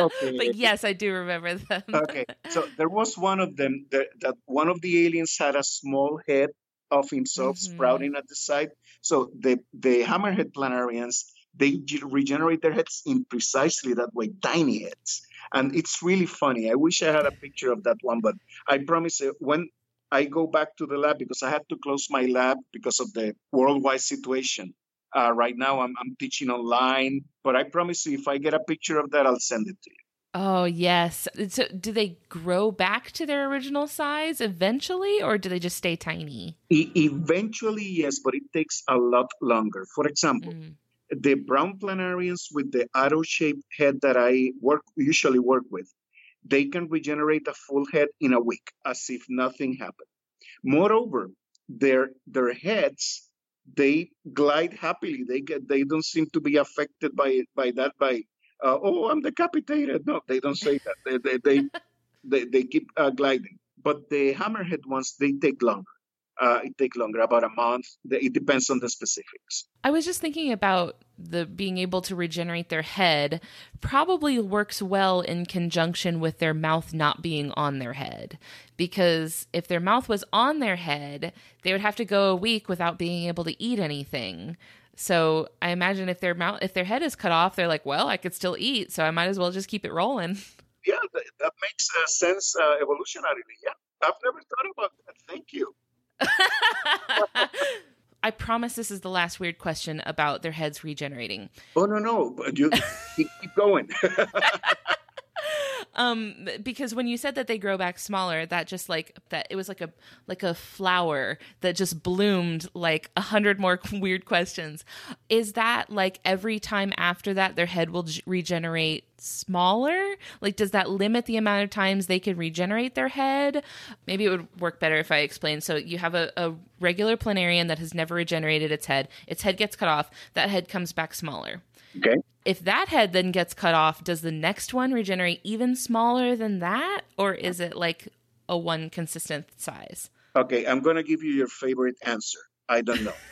*laughs* okay. but yes, I do remember them. okay, so there was one of them that, that one of the aliens had a small head of himself mm-hmm. sprouting at the side. So the the hammerhead planarians they regenerate their heads in precisely that way, tiny heads, and it's really funny. I wish I had a picture of that one, but I promise you, when I go back to the lab because I had to close my lab because of the worldwide situation. Uh, right now, I'm, I'm teaching online, but I promise you, if I get a picture of that, I'll send it to you. Oh, yes. So, do they grow back to their original size eventually, or do they just stay tiny? E- eventually, yes, but it takes a lot longer. For example, mm. the brown planarians with the arrow shaped head that I work usually work with, they can regenerate a full head in a week as if nothing happened. Moreover, their their heads they glide happily. They get they don't seem to be affected by by that by uh, oh I'm decapitated. No, they don't say that. They they they, *laughs* they, they, keep uh, gliding. But the hammerhead ones they take longer. Uh, it take longer, about a month. It depends on the specifics. I was just thinking about the being able to regenerate their head probably works well in conjunction with their mouth not being on their head. Because if their mouth was on their head they would have to go a week without being able to eat anything. So i imagine if their mouth if their head is cut off they're like well i could still eat so i might as well just keep it rolling. *laughs* Yeah that, that makes uh, sense uh, evolutionarily. Yeah i've never thought about that. Thank you *laughs* I promise this is the last weird question about their heads regenerating. Oh no no, but you keep, keep going. *laughs* um because when you said that they grow back smaller that just like that it was like a like a flower that just bloomed like a hundred more *laughs* weird questions. Is that like every time after that their head will regenerate smaller? Like does that limit the amount of times they can regenerate their head? Maybe it would work better if i explained. So you have a, a regular planarian that has never regenerated its head. Its head gets cut off. That head comes back smaller Okay. If that head then gets cut off, does the next one regenerate even smaller than that? Or is it like a one consistent size? Okay, I'm going to give you your favorite answer. I don't know. *laughs*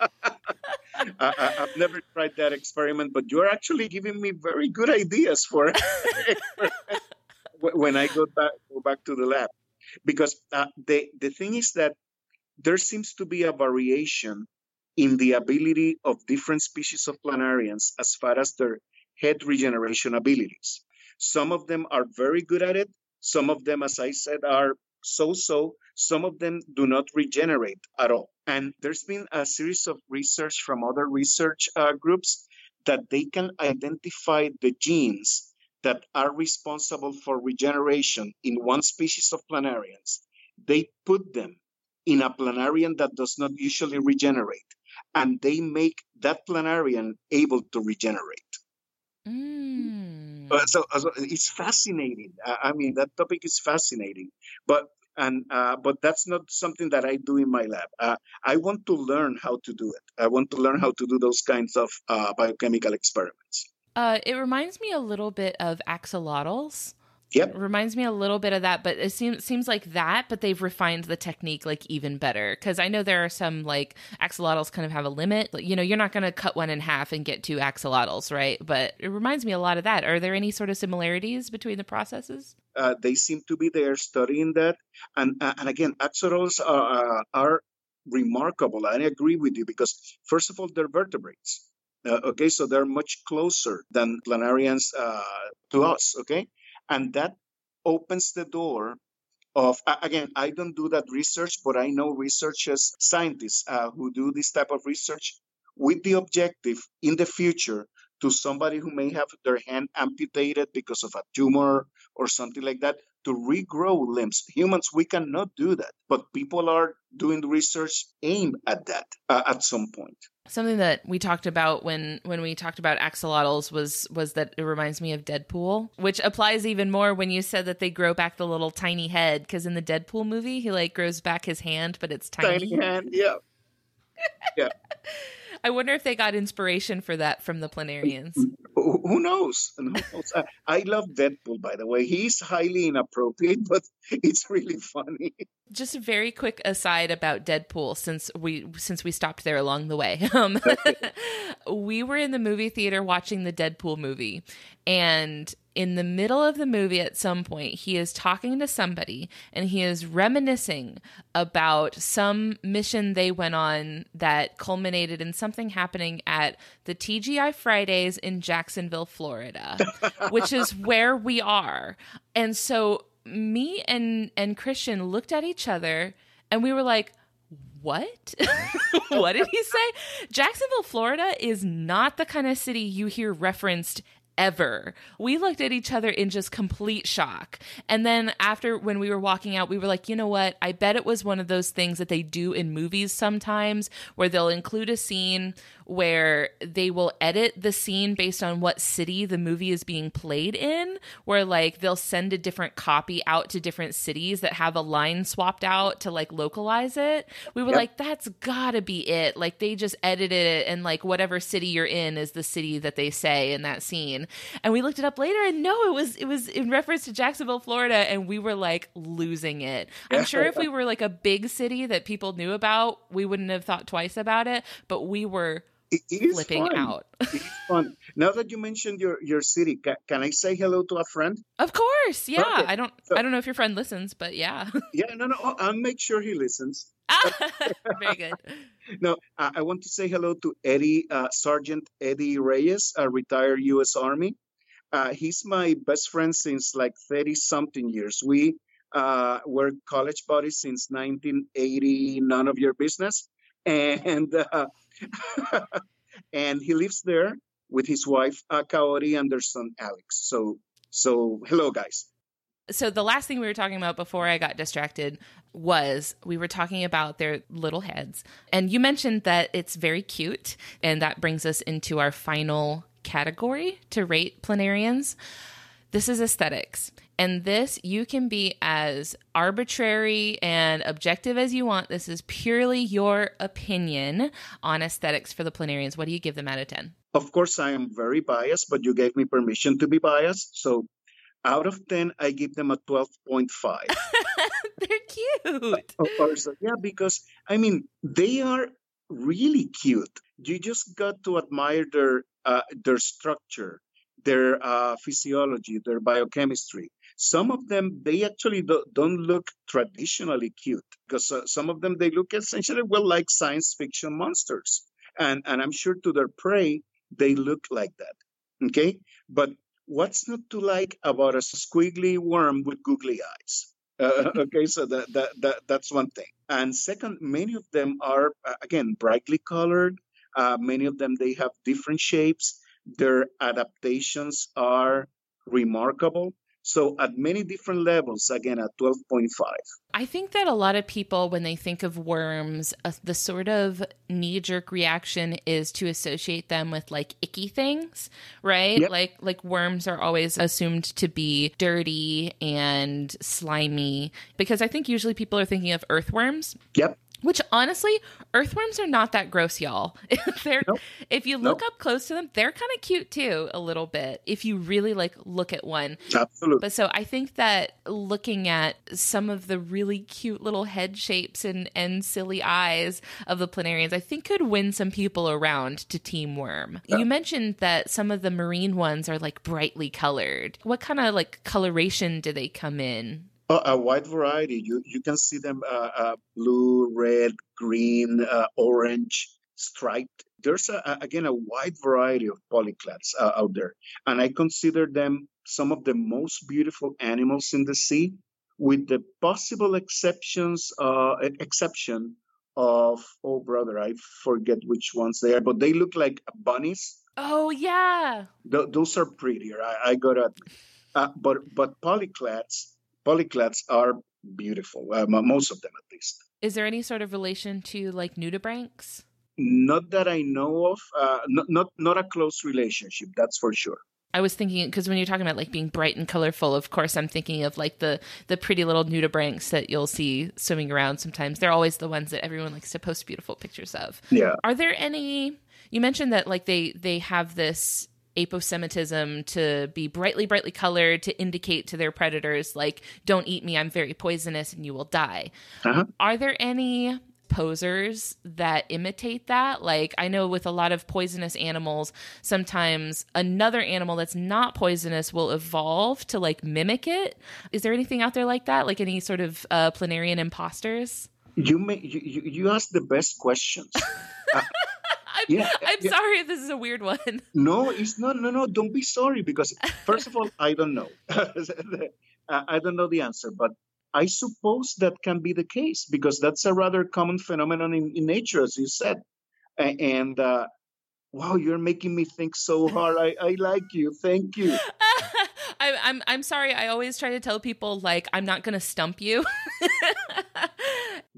*laughs* I, have never tried that experiment, but you're actually giving me very good ideas for *laughs* when I go back go back to the lab, because uh, the the thing is that there seems to be a variation in the ability of different species of planarians as far as their head regeneration abilities. Some of them are very good at it. Some of them, as I said, are so so. Some of them do not regenerate at all. And there's been a series of research from other research uh, groups that they can identify the genes that are responsible for regeneration in one species of planarians. They put them in a planarian that does not usually regenerate and they make that planarian able to regenerate. Mm. Uh, so, so, it's fascinating. I mean, that topic is fascinating, but and uh, but that's not something that I do in my lab. Uh, I want to learn how to do it. I want to learn how to do those kinds of uh, biochemical experiments. Uh, it reminds me a little bit of axolotls. Yep. It reminds me a little bit of that, but it seems seems like that, but they've refined the technique like even better. Because I know there are some like axolotls kind of have a limit. You know, you're not going to cut one in half and get two axolotls, right? But it reminds me a lot of that. Are there any sort of similarities between the processes? Uh, they seem to be there studying that, and uh, and again, axolotls are, uh, are remarkable. I agree with you because first of all, they're vertebrates. Uh, okay, so they're much closer than planarians uh, to us. Okay, and that opens the door of again i don't do that research but i know researchers scientists uh, who do this type of research with the objective in the future to somebody who may have their hand amputated because of a tumor or something like that to regrow limbs. Humans, we cannot do that, but people are doing research aimed at that uh, at some point. Something that we talked about when when we talked about axolotls was was that it reminds me of Deadpool, which applies even more when you said that they grow back the little tiny head because in the Deadpool movie he like grows back his hand, but it's tiny. Tiny hand, yeah, yeah. *laughs* I wonder if they got inspiration for that from the planarians. who, knows? Who knows? I, I, love Deadpool, by the way. He's highly inappropriate, *laughs* but it's really funny. Just a very quick aside about Deadpool, since we since we stopped there along the way. *laughs* Um, we were in the movie theater watching the Deadpool movie, and in the middle of the movie at some point he is talking to somebody and he is reminiscing about some mission they went on that culminated in something happening at the TGI Fridays in Jacksonville, Florida, *laughs* which is where we are. And so me and and Christian looked at each other and we were like what? *laughs* what did he say? Jacksonville, Florida is not the kind of city you hear referenced ever. We looked at each other in just complete shock. And then after when we were walking out, we were like, you know what? I bet it was one of those things that they do in movies sometimes where they'll include a scene where they will edit the scene based on what city the movie is being played in, where like they'll send a different copy out to different cities that have a line swapped out to like localize it. We were yep. like, that's gotta be it. Like they just edited it and like whatever city you're in is the city that they say in that scene. And we looked it up later and no, it was it was in reference to Jacksonville, Florida, and we were like losing it. I'm sure if we were like a big city that people knew about, we wouldn't have thought twice about it, but we were it, it is flipping fun. out. it is fun. Now that you mentioned your your city, can, can I say hello to a friend? Of course, yeah. Okay. I don't so, I don't know if your friend listens, but yeah. *laughs* yeah, no, no. I'll make sure he listens. *laughs* Very good. *laughs* no, I, I, want to say hello to Eddie uh, Sergeant Eddie Reyes, a retired U.S. Army. Uh, he's my best friend since like thirty something years. We uh, were college buddies since 1980. None of your business, and uh, *laughs* and he lives there with his wife Kaori and their son Alex. So so hello guys. So the last thing we were talking about before I got distracted was we were talking about their little heads. And you mentioned that it's very cute and that brings us into our final category to rate planarians. This is aesthetics. And this, you can be as arbitrary and objective as you want. This is purely your opinion on aesthetics for the planarians. What do you give them out of 10? Of course, I am very biased, but you gave me permission to be biased. So out of 10, I give them a 12.5. *laughs* They're cute. Of course. Yeah, because, I mean, they are really cute. You just got to admire their uh, their structure, their uh, physiology, their biochemistry some of them they actually do, not look traditionally cute because uh, some of them they look essentially well like science fiction monsters. And and i'm sure to their prey they look like that okay? But what's not to like about a squiggly worm with googly eyes? Uh, *laughs* okay so that, that that that's one thing. And second many of them are uh, again brightly colored. Uh, many of them they have different shapes. Their adaptations are remarkable so at many different levels, again at 12.5. I think that a lot of people, when they think of worms, uh, the sort of knee jerk reaction is to associate them with like icky things, right? Yep. Like like worms are always assumed to be dirty and slimy because I think usually people are thinking of earthworms. Yep. Which honestly, earthworms are not that gross, y'all. *laughs* they're nope. if you look nope. up close to them, they're kind of cute too, a little bit. If you really like look at one. Absolutely. But so I think that looking at some of the really cute little head shapes and and silly eyes of the planarians, I think could win some people around to Team Worm. Yeah. You mentioned that some of the marine ones are like brightly colored. What kind of like coloration do they come in? A wide variety. You you can see them uh, uh, blue, red, green, uh, orange, striped. There's a, again a wide variety of polyclads uh, out there, and I consider them some of the most beautiful animals in the sea, with the possible exceptions uh, exception of oh brother, I forget which ones they are, but they look like bunnies. Oh yeah, Th- those are prettier. I, I gotta admit. Uh, but but polyclads polyclads are beautiful, uh, most of them at least. Is there any sort of relation to like nudibranchs? Not that I know of. Uh, not, not not a close relationship. That's for sure. I was thinking because when you're talking about like being bright and colorful, of course, I'm thinking of like the the pretty little nudibranchs that you'll see swimming around. Sometimes they're always the ones that everyone likes to post beautiful pictures of. Yeah. Are there any? You mentioned that like they they have this aposematism to be brightly, brightly colored to indicate to their predators, like, don't eat me, I'm very poisonous and you will die. Uh-huh. Are there any posers that imitate that. Like I know with a lot of poisonous animals, sometimes another animal that's not poisonous will evolve to like mimic it. Is there anything out there like that? Like any sort of uh, planarian imposters? You may you, you ask the best questions. *laughs* Uh, I'm, yeah, I'm yeah. sorry if this is a weird one. *laughs* No, it's not. No, no, don't be sorry because first of all, I don't know. *laughs* I don't know the answer, but I suppose that can be the case because that's a rather common phenomenon in, in nature, as you said. And uh, wow, you're making me think so hard. I, I like you. Thank you. *laughs* I, I'm I'm sorry. I always try to tell people like I'm not going to stump you.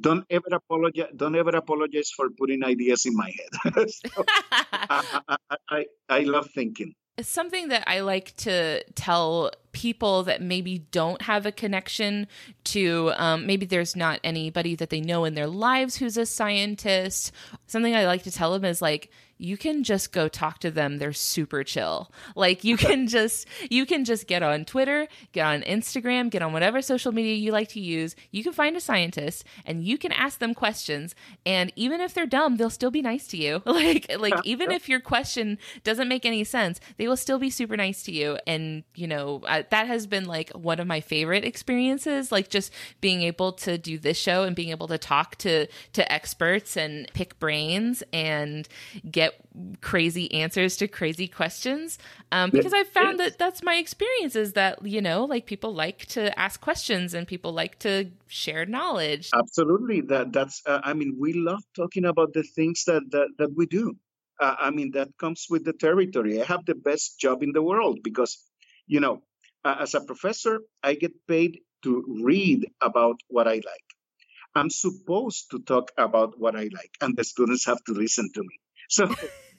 Don't ever apologize. Don't ever apologize for putting ideas in my head. *laughs* so, I, I, I, I love thinking. It's something that I like to tell people that maybe don't have a connection to, um, maybe there's not anybody that they know in their lives who's a scientist. Something I like to tell them is like, you can just go talk to them. They're super chill. Like you can *laughs* just you can just get on twitter get on instagram get on whatever social media you like to use. You can find a scientist and you can ask them questions. And even if they're dumb they'll still be nice to you. *laughs* Like like even if your question doesn't make any sense they will still be super nice to you. And you know uh, that has been like one of my favorite experiences like just being able to do this show and being able to talk to to experts and pick brains and get crazy answers to crazy questions um, because I've found that that's my experience is that you know like people like to ask questions and people like to share knowledge. Absolutely, that that's uh, I mean we love talking about the things that that, that we do. Uh, I mean that comes with the territory. I have the best job in the world because you know uh, as a professor I get paid to read about what I like. I'm supposed to talk about what I like, and the students have to listen to me. So,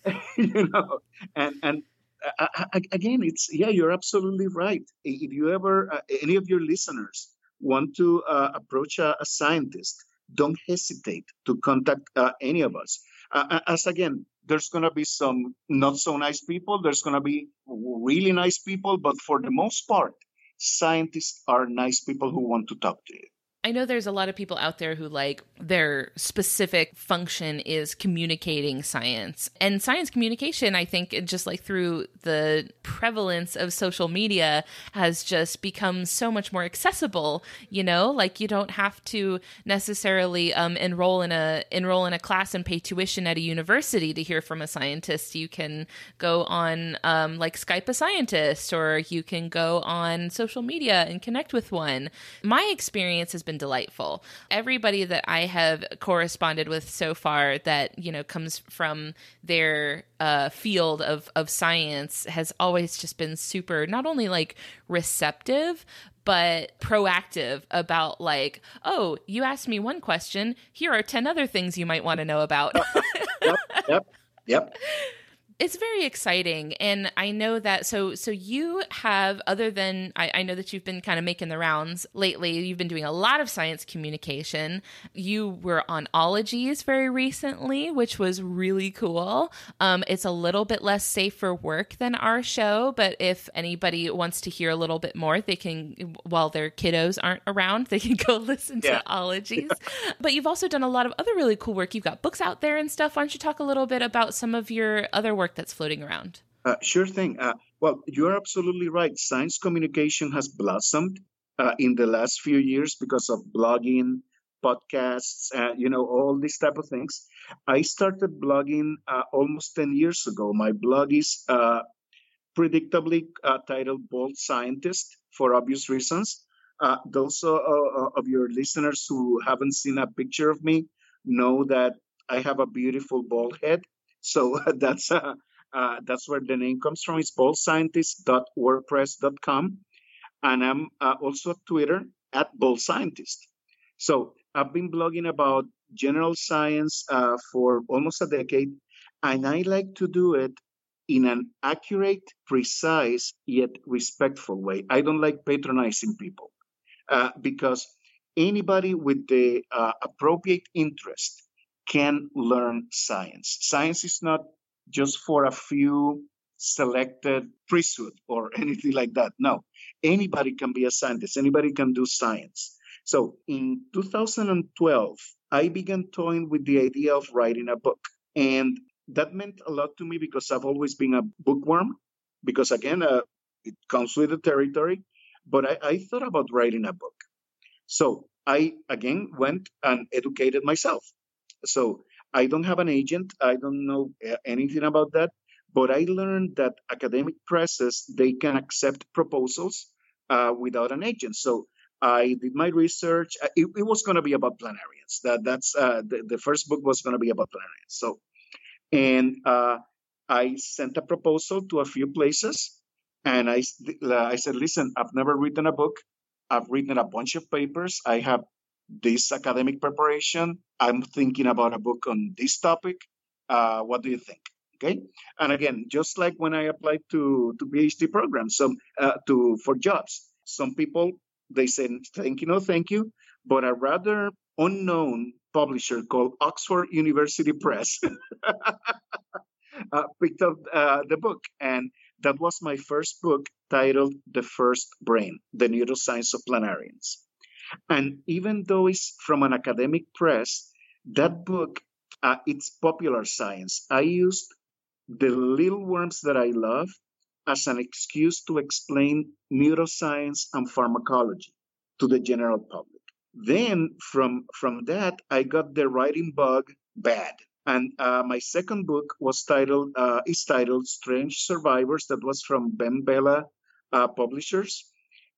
*laughs* you know, and and uh, uh, uh, again, it's yeah, you're absolutely right. If you ever, uh, any of your listeners want to uh, approach a, a, scientist, don't hesitate to contact uh, any of us. as again, there's going to be some not so nice people. There's going to be really nice people, but for the most part, scientists are nice people who want to talk to you. I know there's a lot of people out there who like their specific function is communicating science. And science communication, I think, just like through the prevalence of social media, has just become so much more accessible. You know, like you don't have to necessarily um, enroll in a enroll in a class and pay tuition at a university to hear from a scientist. You can go on um, like Skype a scientist, or you can go on social media and connect with one. My experience has been been delightful. Everybody that I have corresponded with so far that, you know, comes from their uh, field of, of science has always just been super, not only like receptive, but proactive about like, oh, you asked me one question. Here are 10 other things you might want to know about. yep. Yep. Yep it's very exciting and i know that so so you have other than I, I, know that you've been kind of making the rounds lately you've been doing a lot of science communication. You were on ologies very recently which was really cool. Um, it's a little bit less safe for work than our show but if anybody wants to hear a little bit more they can while their kiddos aren't around they can *laughs* go listen yeah. to *laughs* ologies. But you've also done a lot of other really cool work. You've got books out there and stuff. Why don't you talk a little bit about some of your other work work that's floating around? Uh, sure thing. Uh, well, you're absolutely right. Science communication has blossomed uh, in the last few years because of blogging, podcasts, uh, you know, all these type of things. I started blogging uh, almost 10 years ago. My blog is uh, predictably titled Bald Scientist for obvious reasons. those of your listeners who haven't seen a picture of me know that I have a beautiful bald head so *laughs* that's uh, uh, that's where the name comes from. It's baldscientist.wordpress.com, and I'm uh, also at Twitter at ballscientist. So I've been blogging about general science uh, for almost a decade, and I like to do it in an accurate, precise, yet respectful way. I don't like patronizing people uh, because anybody with the uh, appropriate interest can learn science. Science is not just for a few selected priesthood or *laughs* anything like that. No, anybody can be a scientist, anybody can do science. So in 2012, I began toying with the idea of writing a book. And that meant a lot to me because I've always been a bookworm, because again, uh, it comes with the territory. But I, I thought about writing a book. So I again went and educated myself. So I don't have an agent. I don't know uh, anything about that. But I learned that academic presses they can accept proposals uh, without an agent. So I did my research. Uh, it, it was going to be about planarians. That that's uh, the, the first book was going to be about planarians. So, and uh, I sent a proposal to a few places, and I I said, listen, I've never written a book. I've written a bunch of papers. I have this academic preparation. I'm thinking about a book on this topic. Uh, what do you think? Okay, and again, just like when I applied to to PhD programs, some uh, to for jobs, some people they said thank you, no thank you, but a rather unknown publisher called Oxford University Press *laughs* uh, picked up uh, the book, and that was my first book titled "The First Brain: The Neuroscience of Planarians." And even though it's from an academic press, that book uh, it's popular science. I used the little worms that I love as an excuse to explain neuroscience and pharmacology to the general public. Then from from that, I got the writing bug bad. And uh, my second book was titled uh, is titled Strange Survivors. That was from BenBella uh, Publishers.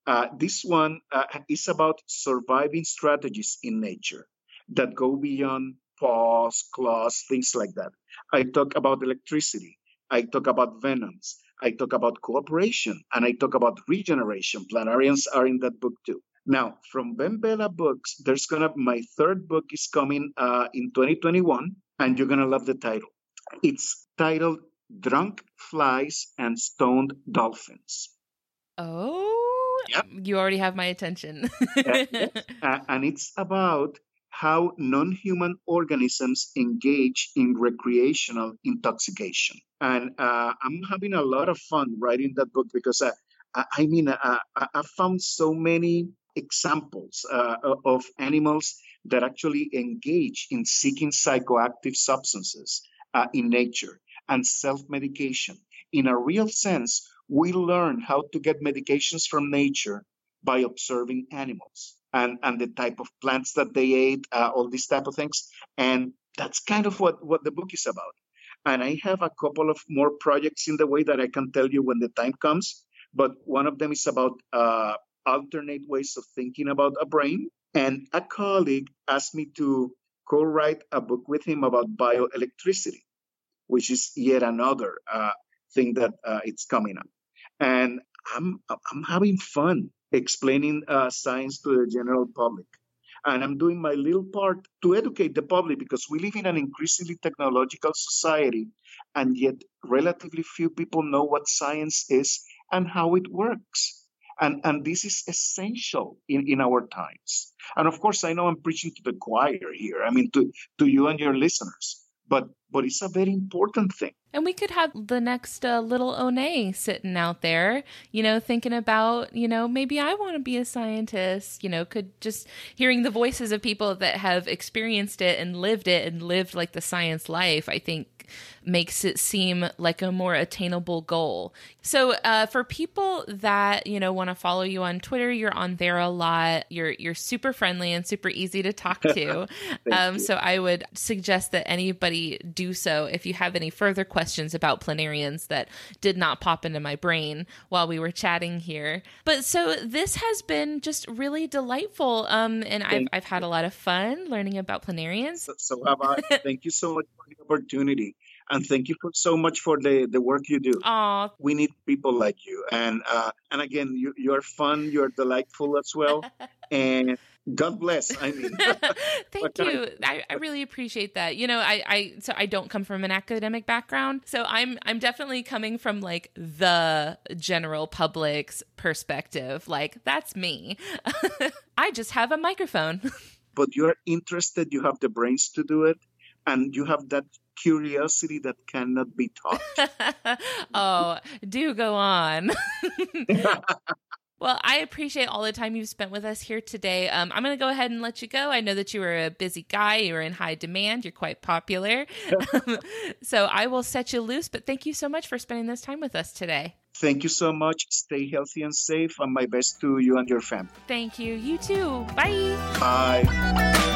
Uh, this one uh, is about surviving strategies in nature that go beyond paws, claws, things like that. I talk about electricity. I talk about venoms. I talk about cooperation and I talk about regeneration. Planarians are in that book too. Now, from BenBella Books, there's gonna my third book is coming uh, in 2021, and you're gonna love the title. It's titled "Drunk Flies and Stoned Dolphins." Oh, yep. you already have my attention. *laughs* uh, and it's about how non-human organisms engage in recreational intoxication. And uh, I'm having a lot of fun writing that book because uh, I, I mean, I, uh, I, found so many examples uh, of animals that actually engage in seeking psychoactive substances uh, in nature and self-medication. In a real sense, we learn how to get medications from nature by observing animals and, and the type of plants that they ate, uh, all these type of things. And that's kind of what, what the book is about. And I have a couple of more projects in the way that I can tell you when the time comes. But one of them is about uh, alternate ways of thinking about a brain. And a colleague asked me to co write a book with him about bioelectricity, which is yet another uh, thing that uh, it's coming up. And I'm, I'm having fun explaining uh, science to the general public. And I'm doing my little part to educate the public because we live in an increasingly technological society, and yet relatively few people know what science is and how it works. And, and this is essential in, in our times. And of course, I know I'm preaching to the choir here. I mean, to, to you and your listeners but but it's a very important thing. And we could have the next uh, little One sitting out there, you know, thinking about, you know, maybe I want to be a scientist, you know, could just hearing the voices of people that have experienced it and lived it and lived like the science life, I think makes it seem like a more attainable goal. So, uh, for people that you know want to follow you on Twitter, you're on there a lot. You're you're super friendly and super easy to talk to. *laughs* um, so, I would suggest that anybody do so if you have any further questions about planarians that did not pop into my brain while we were chatting here. But so this has been just really delightful, um, and I've I've had a lot of fun learning about planarians. So, so thank you so much for the opportunity and thank you for so much for the the work you do. Aww. We need people like you, and uh, and again, you you are fun, you are delightful as well, *laughs* and God bless. I mean, *laughs* thank you. I, I, really appreciate that. You know, I, I so I don't come from an academic background, so I'm I'm definitely coming from like the general public's perspective. Like that's me. *laughs* I just have a microphone. but you're interested. You have the brains to do it, and you have that curiosity that cannot be taught. *laughs* oh, do go on. *laughs* Well, I appreciate all the time you've spent with us here today. Um, I'm going to go ahead and let you go. I know that you are a busy guy. You're in high demand. You're quite popular. *laughs* so I will set you loose. But thank you so much for spending this time with us today. Thank you so much. Stay healthy and safe. And my best to you and your family. Thank you. You too. Bye. Bye.